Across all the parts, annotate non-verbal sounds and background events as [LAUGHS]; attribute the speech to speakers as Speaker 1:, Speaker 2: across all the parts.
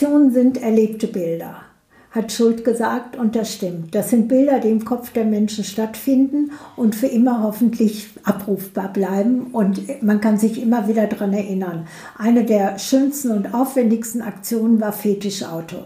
Speaker 1: Aktionen sind erlebte Bilder hat Schuld gesagt und das stimmt. Das sind Bilder, die im Kopf der Menschen stattfinden und für immer hoffentlich abrufbar bleiben und man kann sich immer wieder daran erinnern. Eine der schönsten und aufwendigsten Aktionen war Fetischauto.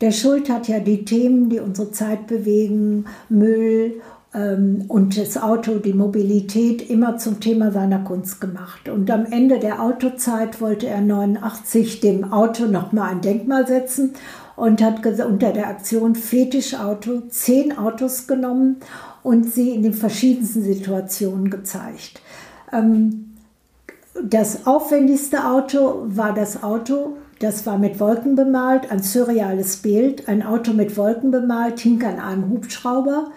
Speaker 1: Der Schuld hat ja die Themen, die unsere Zeit bewegen, Müll und das Auto, die Mobilität immer zum Thema seiner Kunst gemacht. Und am Ende der Autozeit wollte er 89 dem Auto nochmal ein Denkmal setzen und hat unter der Aktion Fetischauto zehn Autos genommen und sie in den verschiedensten Situationen gezeigt. Ähm, das aufwendigste Auto war das Auto, das war mit Wolken bemalt, ein surreales Bild. Ein Auto mit Wolken bemalt hing an einem Hubschrauber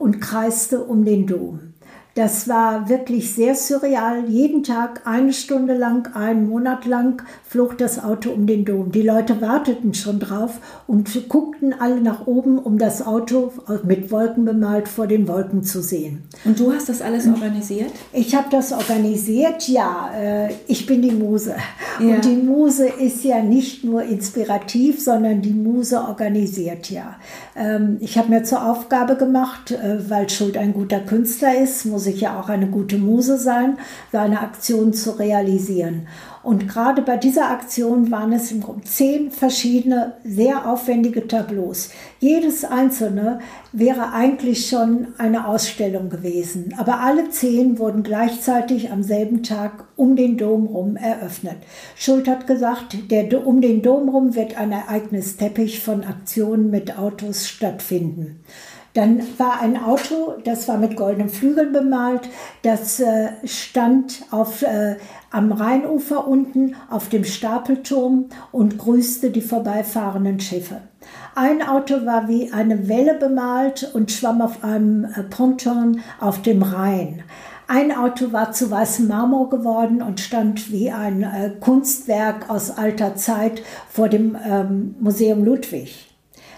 Speaker 1: und kreiste um den Dom. Das war wirklich sehr surreal. Jeden Tag eine Stunde lang, einen Monat lang flog das Auto um den Dom. Die Leute warteten schon drauf und guckten alle nach oben, um das Auto mit Wolken bemalt vor den Wolken zu sehen.
Speaker 2: Und du hast das alles organisiert?
Speaker 1: Ich habe das organisiert, ja. Äh, ich bin die Muse. Ja. Und die Muse ist ja nicht nur inspirativ, sondern die Muse organisiert ja. Ähm, ich habe mir zur Aufgabe gemacht, äh, weil Schuld ein guter Künstler ist, muss ich ja auch eine gute Muse sein, seine Aktion zu realisieren. Und gerade bei dieser Aktion waren es im Grunde zehn verschiedene, sehr aufwendige Tableaus. Jedes einzelne wäre eigentlich schon eine Ausstellung gewesen. Aber alle zehn wurden gleichzeitig am selben Tag um den Dom rum eröffnet. Schult hat gesagt, der, um den Dom rum wird ein Ereignisteppich von Aktionen mit Autos stattfinden. Dann war ein Auto, das war mit goldenen Flügeln bemalt, das äh, stand auf, äh, am Rheinufer unten auf dem Stapelturm und grüßte die vorbeifahrenden Schiffe. Ein Auto war wie eine Welle bemalt und schwamm auf einem äh, Ponton auf dem Rhein. Ein Auto war zu weißem Marmor geworden und stand wie ein äh, Kunstwerk aus alter Zeit vor dem ähm, Museum Ludwig.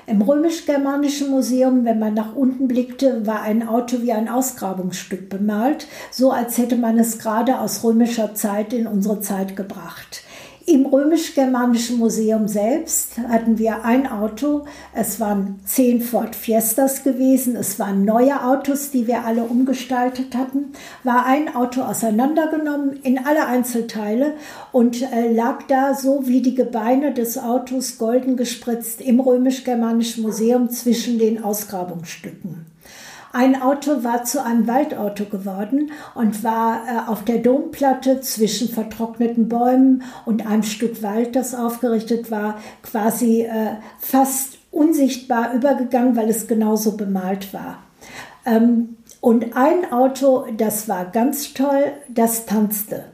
Speaker 1: Im römisch-germanischen Museum, wenn man nach unten blickte, war ein Auto wie ein Ausgrabungsstück bemalt, so als hätte man es gerade aus römischer Zeit in unsere Zeit gebracht. Im römisch-germanischen Museum selbst hatten wir ein Auto. Es waren zehn Ford Fiestas gewesen. Es waren neue Autos, die wir alle umgestaltet hatten. War ein Auto auseinandergenommen in alle Einzelteile und äh, lag da so wie die Gebeine des Autos golden gespritzt im römisch-germanischen Museum zwischen den Ausgrabungsstücken. Ein Auto war zu einem Waldauto geworden und war äh, auf der Domplatte zwischen vertrockneten Bäumen und einem Stück Wald, das aufgerichtet war, quasi äh, fast unsichtbar übergegangen, weil es genauso bemalt war. Ähm, und ein Auto, das war ganz toll, das tanzte.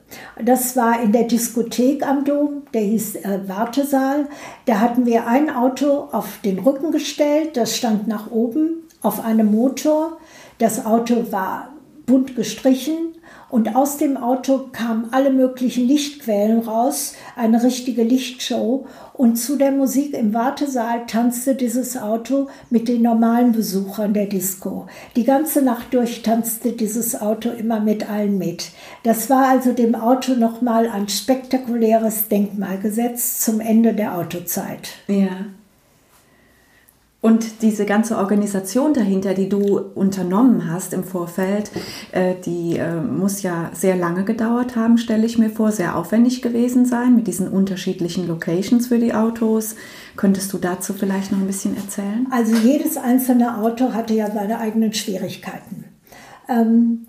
Speaker 1: Das war in der Diskothek am Dom, der hieß äh, Wartesaal. Da hatten wir ein Auto auf den Rücken gestellt, das stand nach oben auf einem Motor. Das Auto war bunt gestrichen und aus dem Auto kamen alle möglichen Lichtquellen raus, eine richtige Lichtshow. Und zu der Musik im Wartesaal tanzte dieses Auto mit den normalen Besuchern der Disco. Die ganze Nacht durch tanzte dieses Auto immer mit allen mit. Das war also dem Auto nochmal ein spektakuläres Denkmal gesetzt zum Ende der Autozeit.
Speaker 2: Ja. Und diese ganze Organisation dahinter, die du unternommen hast im Vorfeld, äh, die äh, muss ja sehr lange gedauert haben, stelle ich mir vor, sehr aufwendig gewesen sein mit diesen unterschiedlichen Locations für die Autos. Könntest du dazu vielleicht noch ein bisschen erzählen?
Speaker 1: Also jedes einzelne Auto hatte ja seine eigenen Schwierigkeiten. Ähm,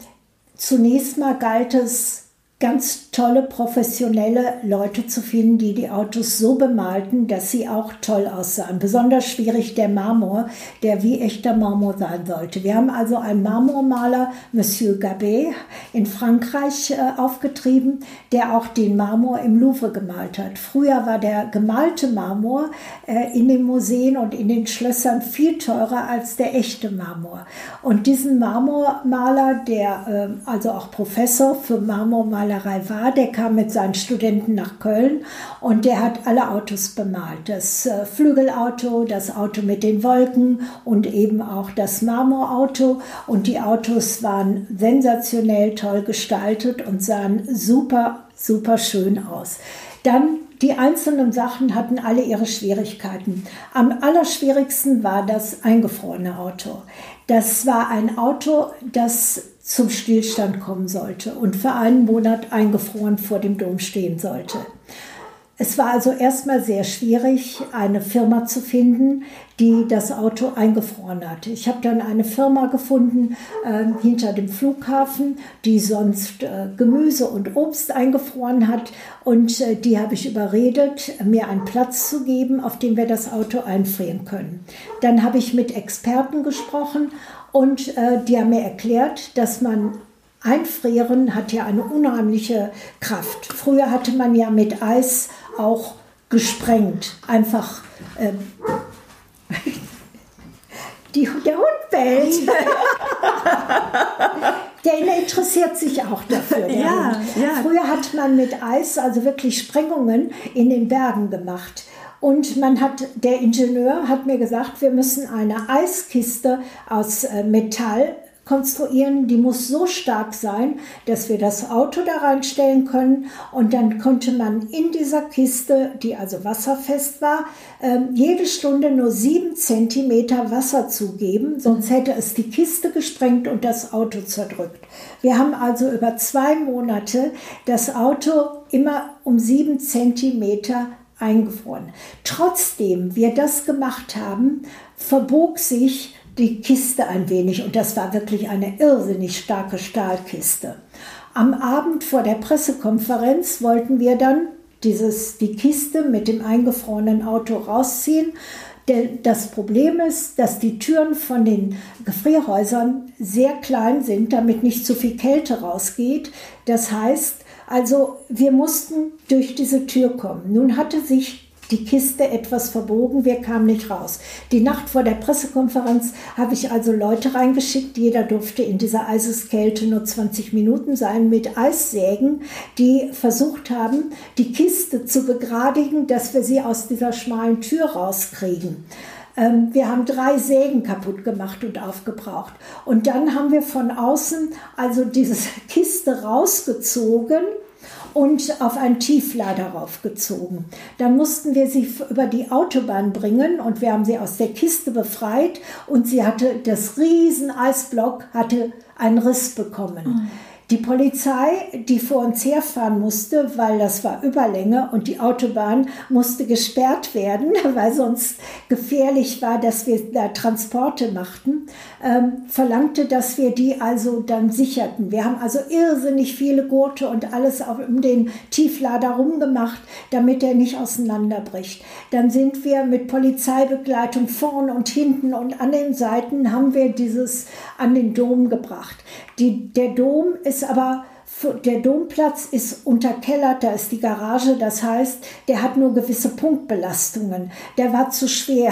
Speaker 1: zunächst mal galt es, ganz tolle professionelle Leute zu finden, die die Autos so bemalten, dass sie auch toll aussahen. Besonders schwierig der Marmor, der wie echter Marmor sein sollte. Wir haben also einen Marmormaler, Monsieur Gabet, in Frankreich äh, aufgetrieben, der auch den Marmor im Louvre gemalt hat. Früher war der gemalte Marmor äh, in den Museen und in den Schlössern viel teurer als der echte Marmor. Und diesen Marmormaler, der äh, also auch Professor für Marmormaler Malerei war. Der kam mit seinen Studenten nach Köln und der hat alle Autos bemalt. Das äh, Flügelauto, das Auto mit den Wolken und eben auch das Marmorauto. Und die Autos waren sensationell toll gestaltet und sahen super, super schön aus. Dann die einzelnen Sachen hatten alle ihre Schwierigkeiten. Am allerschwierigsten war das eingefrorene Auto. Das war ein Auto, das zum Stillstand kommen sollte und für einen Monat eingefroren vor dem Dom stehen sollte. Es war also erstmal sehr schwierig, eine Firma zu finden, die das Auto eingefroren hatte. Ich habe dann eine Firma gefunden äh, hinter dem Flughafen, die sonst äh, Gemüse und Obst eingefroren hat. Und äh, die habe ich überredet, mir einen Platz zu geben, auf dem wir das Auto einfrieren können. Dann habe ich mit Experten gesprochen und äh, die haben mir erklärt, dass man Einfrieren hat ja eine unheimliche Kraft. Früher hatte man ja mit Eis auch gesprengt. Einfach. Äh, [LAUGHS] die, der Hund bellt. [LAUGHS] der interessiert sich auch dafür. Ja, ja. Früher hat man mit Eis also wirklich Sprengungen in den Bergen gemacht. Und man hat, der Ingenieur hat mir gesagt, wir müssen eine Eiskiste aus äh, Metall konstruieren, die muss so stark sein, dass wir das Auto da reinstellen können. Und dann konnte man in dieser Kiste, die also wasserfest war, ähm, jede Stunde nur sieben Zentimeter Wasser zugeben, sonst hätte es die Kiste gesprengt und das Auto zerdrückt. Wir haben also über zwei Monate das Auto immer um sieben Zentimeter eingefroren. Trotzdem wir das gemacht haben, verbog sich die Kiste ein wenig und das war wirklich eine irrsinnig starke Stahlkiste. Am Abend vor der Pressekonferenz wollten wir dann dieses, die Kiste mit dem eingefrorenen Auto rausziehen. Denn das Problem ist, dass die Türen von den Gefrierhäusern sehr klein sind, damit nicht zu viel Kälte rausgeht. Das heißt, also wir mussten durch diese Tür kommen. Nun hatte sich die Kiste etwas verbogen, wir kamen nicht raus. Die Nacht vor der Pressekonferenz habe ich also Leute reingeschickt, jeder durfte in dieser Eiseskälte nur 20 Minuten sein, mit Eissägen, die versucht haben, die Kiste zu begradigen, dass wir sie aus dieser schmalen Tür rauskriegen. Ähm, wir haben drei Sägen kaputt gemacht und aufgebraucht. Und dann haben wir von außen also diese [LAUGHS] Kiste rausgezogen und auf einen Tieflader raufgezogen. Dann mussten wir sie über die Autobahn bringen und wir haben sie aus der Kiste befreit und sie hatte, das riesen Eisblock hatte einen Riss bekommen. Mhm. Die Polizei, die vor uns herfahren musste, weil das war Überlänge und die Autobahn musste gesperrt werden, [LAUGHS] weil sonst gefährlich war, dass wir da Transporte machten, ähm, verlangte, dass wir die also dann sicherten. Wir haben also irrsinnig viele Gurte und alles auch um den Tieflader rumgemacht, damit er nicht auseinanderbricht. Dann sind wir mit Polizeibegleitung vorn und hinten und an den Seiten haben wir dieses an den Dom gebracht. Die, der Dom ist aber der Domplatz ist unterkellert, da ist die Garage, das heißt, der hat nur gewisse Punktbelastungen. Der war zu schwer.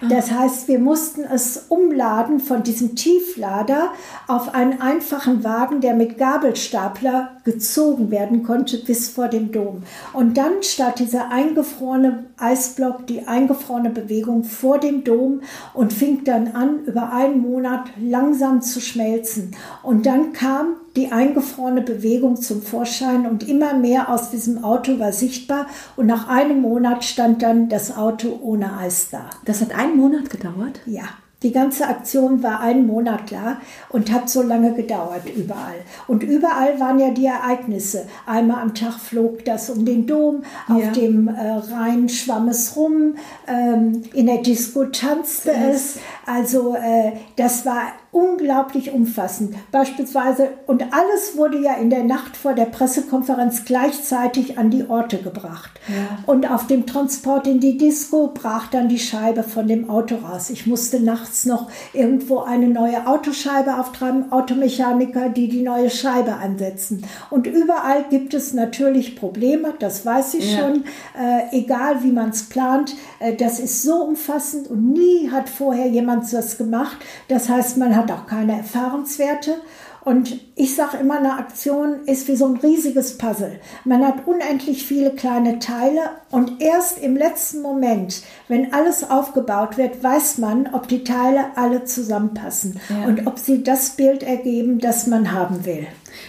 Speaker 1: Ah. Das heißt, wir mussten es umladen von diesem Tieflader auf einen einfachen Wagen, der mit Gabelstapler gezogen werden konnte bis vor den Dom. Und dann statt dieser eingefrorene Eisblock, die eingefrorene Bewegung vor dem Dom und fing dann an, über einen Monat langsam zu schmelzen. Und dann kam die eingefrorene Bewegung zum Vorschein und immer mehr aus diesem Auto war sichtbar und nach einem Monat stand dann das Auto ohne Eis da.
Speaker 2: Das hat einen Monat gedauert?
Speaker 1: Ja. Die ganze Aktion war einen Monat da und hat so lange gedauert überall. Und überall waren ja die Ereignisse. Einmal am Tag flog das um den Dom, ja. auf dem äh, Rhein schwamm es rum, ähm, in der Disco tanzte es. Also äh, das war unglaublich umfassend. Beispielsweise, und alles wurde ja in der Nacht vor der Pressekonferenz gleichzeitig an die Orte gebracht. Ja. Und auf dem Transport in die Disco brach dann die Scheibe von dem Auto raus. Ich musste nachts noch irgendwo eine neue Autoscheibe auftreiben, Automechaniker, die die neue Scheibe ansetzen. Und überall gibt es natürlich Probleme, das weiß ich ja. schon, äh, egal wie man es plant. Äh, das ist so umfassend und nie hat vorher jemand das gemacht. Das heißt, man hat hat auch keine Erfahrungswerte. Und ich sage immer, eine Aktion ist wie so ein riesiges Puzzle. Man hat unendlich viele kleine Teile und erst im letzten Moment, wenn alles aufgebaut wird, weiß man, ob die Teile alle zusammenpassen ja. und ob sie das Bild ergeben, das man haben will.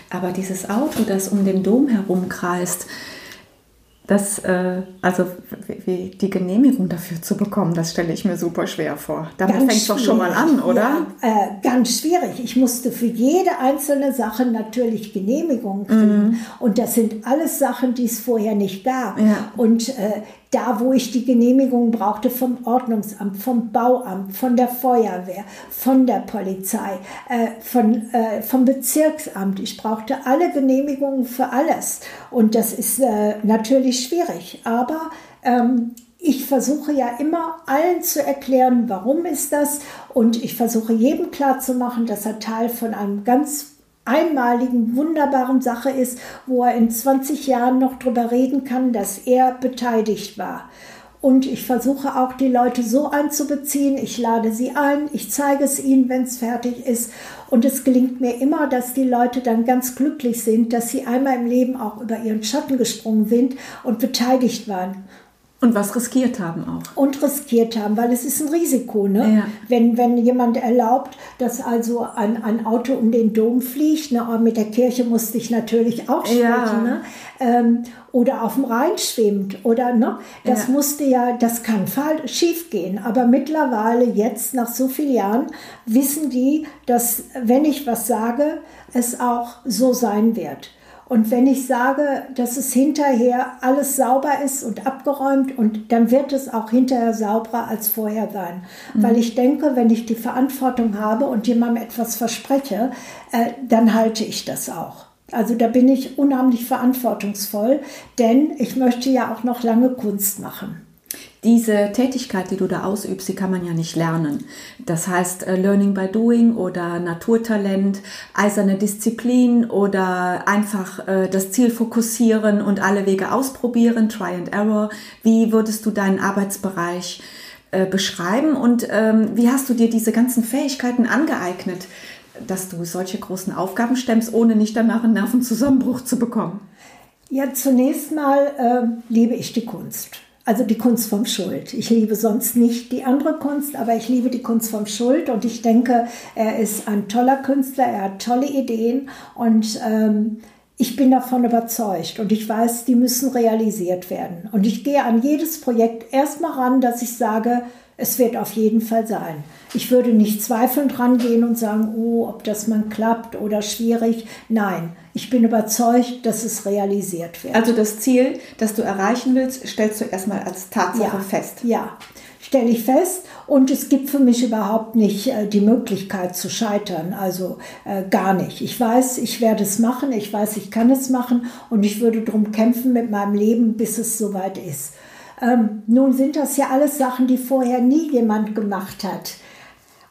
Speaker 2: Aber dieses Auto, das um den Dom herum kreist, Das, äh, also wie, die Genehmigung dafür zu bekommen, das stelle ich mir super schwer vor. Damit fängt es doch schon mal an, oder?
Speaker 1: Ja, äh, ganz schwierig. Ich musste für jede einzelne Sache natürlich Genehmigung kriegen. Mhm. Und das sind alles Sachen, die es vorher nicht gab. Ja. Und äh, da, wo ich die Genehmigung brauchte vom Ordnungsamt, vom Bauamt, von der Feuerwehr, von der Polizei, äh, von, äh, vom Bezirksamt. Ich brauchte alle Genehmigungen für alles. Und das ist äh, natürlich schwierig. Aber ähm, ich versuche ja immer allen zu erklären, warum ist das. Und ich versuche jedem klarzumachen, dass er Teil von einem ganz einmaligen, wunderbaren Sache ist, wo er in 20 Jahren noch darüber reden kann, dass er beteiligt war. Und ich versuche auch die Leute so einzubeziehen. Ich lade sie ein, ich zeige es ihnen, wenn es fertig ist. Und es gelingt mir immer, dass die Leute dann ganz glücklich sind, dass sie einmal im Leben auch über ihren Schatten gesprungen sind und beteiligt waren.
Speaker 2: Und was riskiert haben auch.
Speaker 1: Und riskiert haben, weil es ist ein Risiko. Ne? Ja. Wenn, wenn jemand erlaubt, dass also ein, ein Auto um den Dom fliegt, ne? mit der Kirche musste ich natürlich auch sprechen, ja. ne? Ähm, oder auf dem Rhein schwimmt. Oder, ne? Das ja. musste ja, das kann schief gehen. Aber mittlerweile, jetzt nach so vielen Jahren, wissen die, dass wenn ich was sage, es auch so sein wird. Und wenn ich sage, dass es hinterher alles sauber ist und abgeräumt und dann wird es auch hinterher sauberer als vorher sein. Mhm. Weil ich denke, wenn ich die Verantwortung habe und jemandem etwas verspreche, äh, dann halte ich das auch. Also da bin ich unheimlich verantwortungsvoll, denn ich möchte ja auch noch lange Kunst machen
Speaker 2: diese Tätigkeit, die du da ausübst, die kann man ja nicht lernen. Das heißt, äh, Learning by Doing oder Naturtalent, eiserne Disziplin oder einfach äh, das Ziel fokussieren und alle Wege ausprobieren, Try and Error. Wie würdest du deinen Arbeitsbereich äh, beschreiben und ähm, wie hast du dir diese ganzen Fähigkeiten angeeignet, dass du solche großen Aufgaben stemmst, ohne nicht danach einen Nervenzusammenbruch zu bekommen?
Speaker 1: Ja, zunächst mal äh, liebe ich die Kunst. Also die Kunst vom Schuld. Ich liebe sonst nicht die andere Kunst, aber ich liebe die Kunst vom Schuld und ich denke, er ist ein toller Künstler, er hat tolle Ideen und ähm, ich bin davon überzeugt und ich weiß, die müssen realisiert werden. Und ich gehe an jedes Projekt erstmal ran, dass ich sage, es wird auf jeden Fall sein. Ich würde nicht zweifelnd rangehen und sagen, oh, ob das mal klappt oder schwierig. Nein, ich bin überzeugt, dass es realisiert wird.
Speaker 2: Also das Ziel, das du erreichen willst, stellst du erstmal als Tatsache
Speaker 1: ja,
Speaker 2: fest.
Speaker 1: Ja, stelle ich fest. Und es gibt für mich überhaupt nicht äh, die Möglichkeit zu scheitern. Also äh, gar nicht. Ich weiß, ich werde es machen. Ich weiß, ich kann es machen. Und ich würde darum kämpfen mit meinem Leben, bis es soweit ist. Ähm, nun sind das ja alles Sachen, die vorher nie jemand gemacht hat.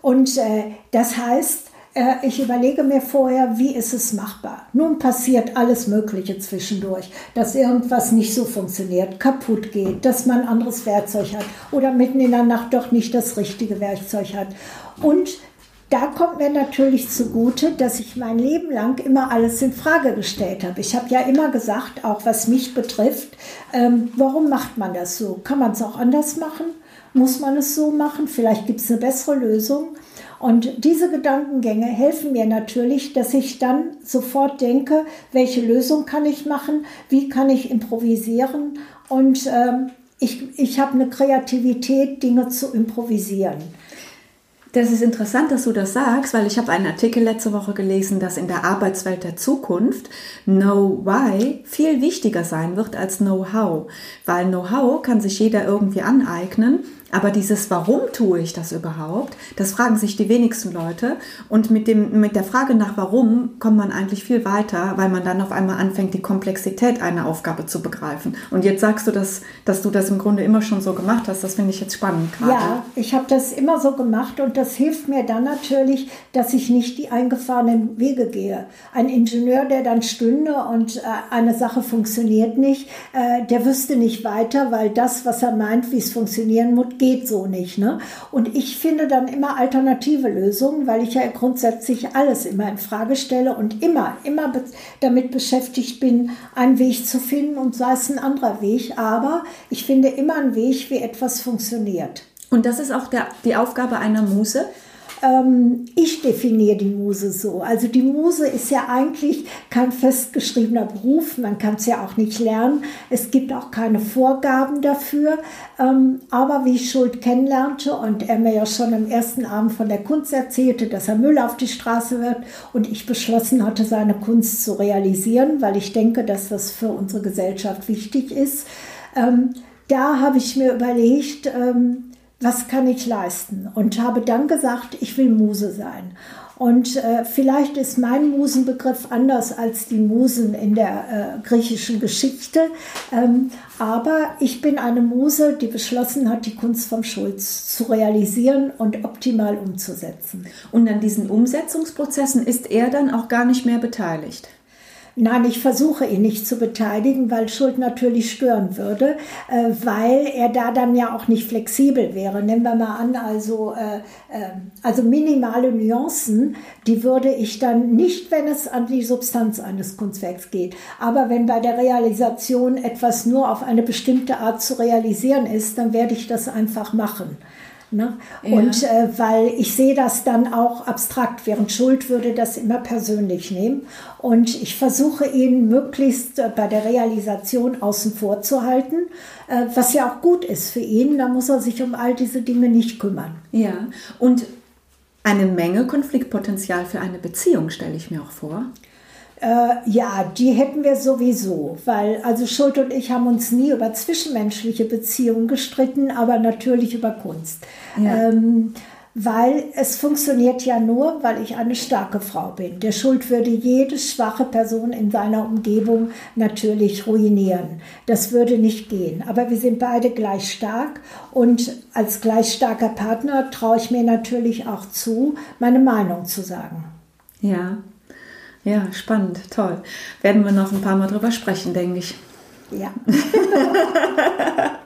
Speaker 1: Und äh, das heißt, äh, ich überlege mir vorher, wie ist es machbar. Nun passiert alles Mögliche zwischendurch, dass irgendwas nicht so funktioniert, kaputt geht, dass man anderes Werkzeug hat oder mitten in der Nacht doch nicht das richtige Werkzeug hat. Und da kommt mir natürlich zugute, dass ich mein Leben lang immer alles in Frage gestellt habe. Ich habe ja immer gesagt, auch was mich betrifft, ähm, warum macht man das so? Kann man es auch anders machen? Muss man es so machen? Vielleicht gibt es eine bessere Lösung. Und diese Gedankengänge helfen mir natürlich, dass ich dann sofort denke, welche Lösung kann ich machen, wie kann ich improvisieren. Und ähm, ich, ich habe eine Kreativität, Dinge zu improvisieren.
Speaker 2: Das ist interessant, dass du das sagst, weil ich habe einen Artikel letzte Woche gelesen, dass in der Arbeitswelt der Zukunft Know Why viel wichtiger sein wird als Know-how, weil Know-how kann sich jeder irgendwie aneignen aber dieses Warum tue ich das überhaupt, das fragen sich die wenigsten Leute. Und mit, dem, mit der Frage nach Warum kommt man eigentlich viel weiter, weil man dann auf einmal anfängt, die Komplexität einer Aufgabe zu begreifen. Und jetzt sagst du, dass, dass du das im Grunde immer schon so gemacht hast. Das finde ich jetzt spannend
Speaker 1: gerade. Ja, ich habe das immer so gemacht und das hilft mir dann natürlich, dass ich nicht die eingefahrenen Wege gehe. Ein Ingenieur, der dann stünde und äh, eine Sache funktioniert nicht, äh, der wüsste nicht weiter, weil das, was er meint, wie es funktionieren muss, geht so nicht. Ne? Und ich finde dann immer alternative Lösungen, weil ich ja grundsätzlich alles immer in Frage stelle und immer, immer be damit beschäftigt bin, einen Weg zu finden und sei es ein anderer Weg. Aber ich finde immer einen Weg, wie etwas funktioniert.
Speaker 2: Und das ist auch der, die Aufgabe einer Muse?
Speaker 1: ähm, ich definiere die Muse so. Also die Muse ist ja eigentlich kein festgeschriebener Beruf, man kann es ja auch nicht lernen. Es gibt auch keine Vorgaben dafür. Ähm, aber wie ich Schuld kennenlernte und er mir ja schon am ersten Abend von der Kunst erzählte, dass er Müll auf die Straße wird und ich beschlossen hatte, seine Kunst zu realisieren, weil ich denke, dass das für unsere Gesellschaft wichtig ist. Ähm, da habe ich mir überlegt, was kann ich leisten? Und habe dann gesagt, ich will Muse sein. Und äh, vielleicht ist mein Musenbegriff anders als die Musen in der äh, griechischen Geschichte. Ähm, aber ich bin eine Muse, die beschlossen hat, die Kunst vom Schulz zu realisieren und optimal umzusetzen.
Speaker 2: Und an diesen Umsetzungsprozessen ist er dann auch gar nicht mehr beteiligt?
Speaker 1: Nein, ich versuche ihn nicht zu beteiligen, weil Schuld natürlich stören würde, äh, weil er da dann ja auch nicht flexibel wäre. Nehmen wir mal an, also, äh, äh, also minimale Nuancen, die würde ich dann nicht, wenn es an die Substanz eines Kunstwerks geht, aber wenn bei der Realisation etwas nur auf eine bestimmte Art zu realisieren ist, dann werde ich das einfach machen. Ne? Ja. Und äh, weil ich sehe das dann auch abstrakt, während Schuld würde das immer persönlich nehmen. Und ich versuche ihn möglichst äh, bei der Realisation außen vor zu halten, äh, was ja auch gut ist für ihn. Da muss er sich um all diese Dinge nicht kümmern.
Speaker 2: Ja, und eine Menge Konfliktpotenzial für eine Beziehung stelle ich mir auch vor.
Speaker 1: Äh, ja, die hätten wir sowieso, weil also Schuld und ich haben uns nie über zwischenmenschliche Beziehungen gestritten, aber natürlich über Kunst. Ja. Ähm, weil es funktioniert ja nur, weil ich eine starke Frau bin. Der Schuld würde jede schwache Person in seiner Umgebung natürlich ruinieren. Das würde nicht gehen. Aber wir sind beide gleich stark und als gleich starker Partner traue ich mir natürlich auch zu, meine Meinung zu sagen.
Speaker 2: Ja, ja, spannend, toll. Werden wir noch ein paar Mal drüber sprechen, denke ich.
Speaker 1: Ja. [LAUGHS]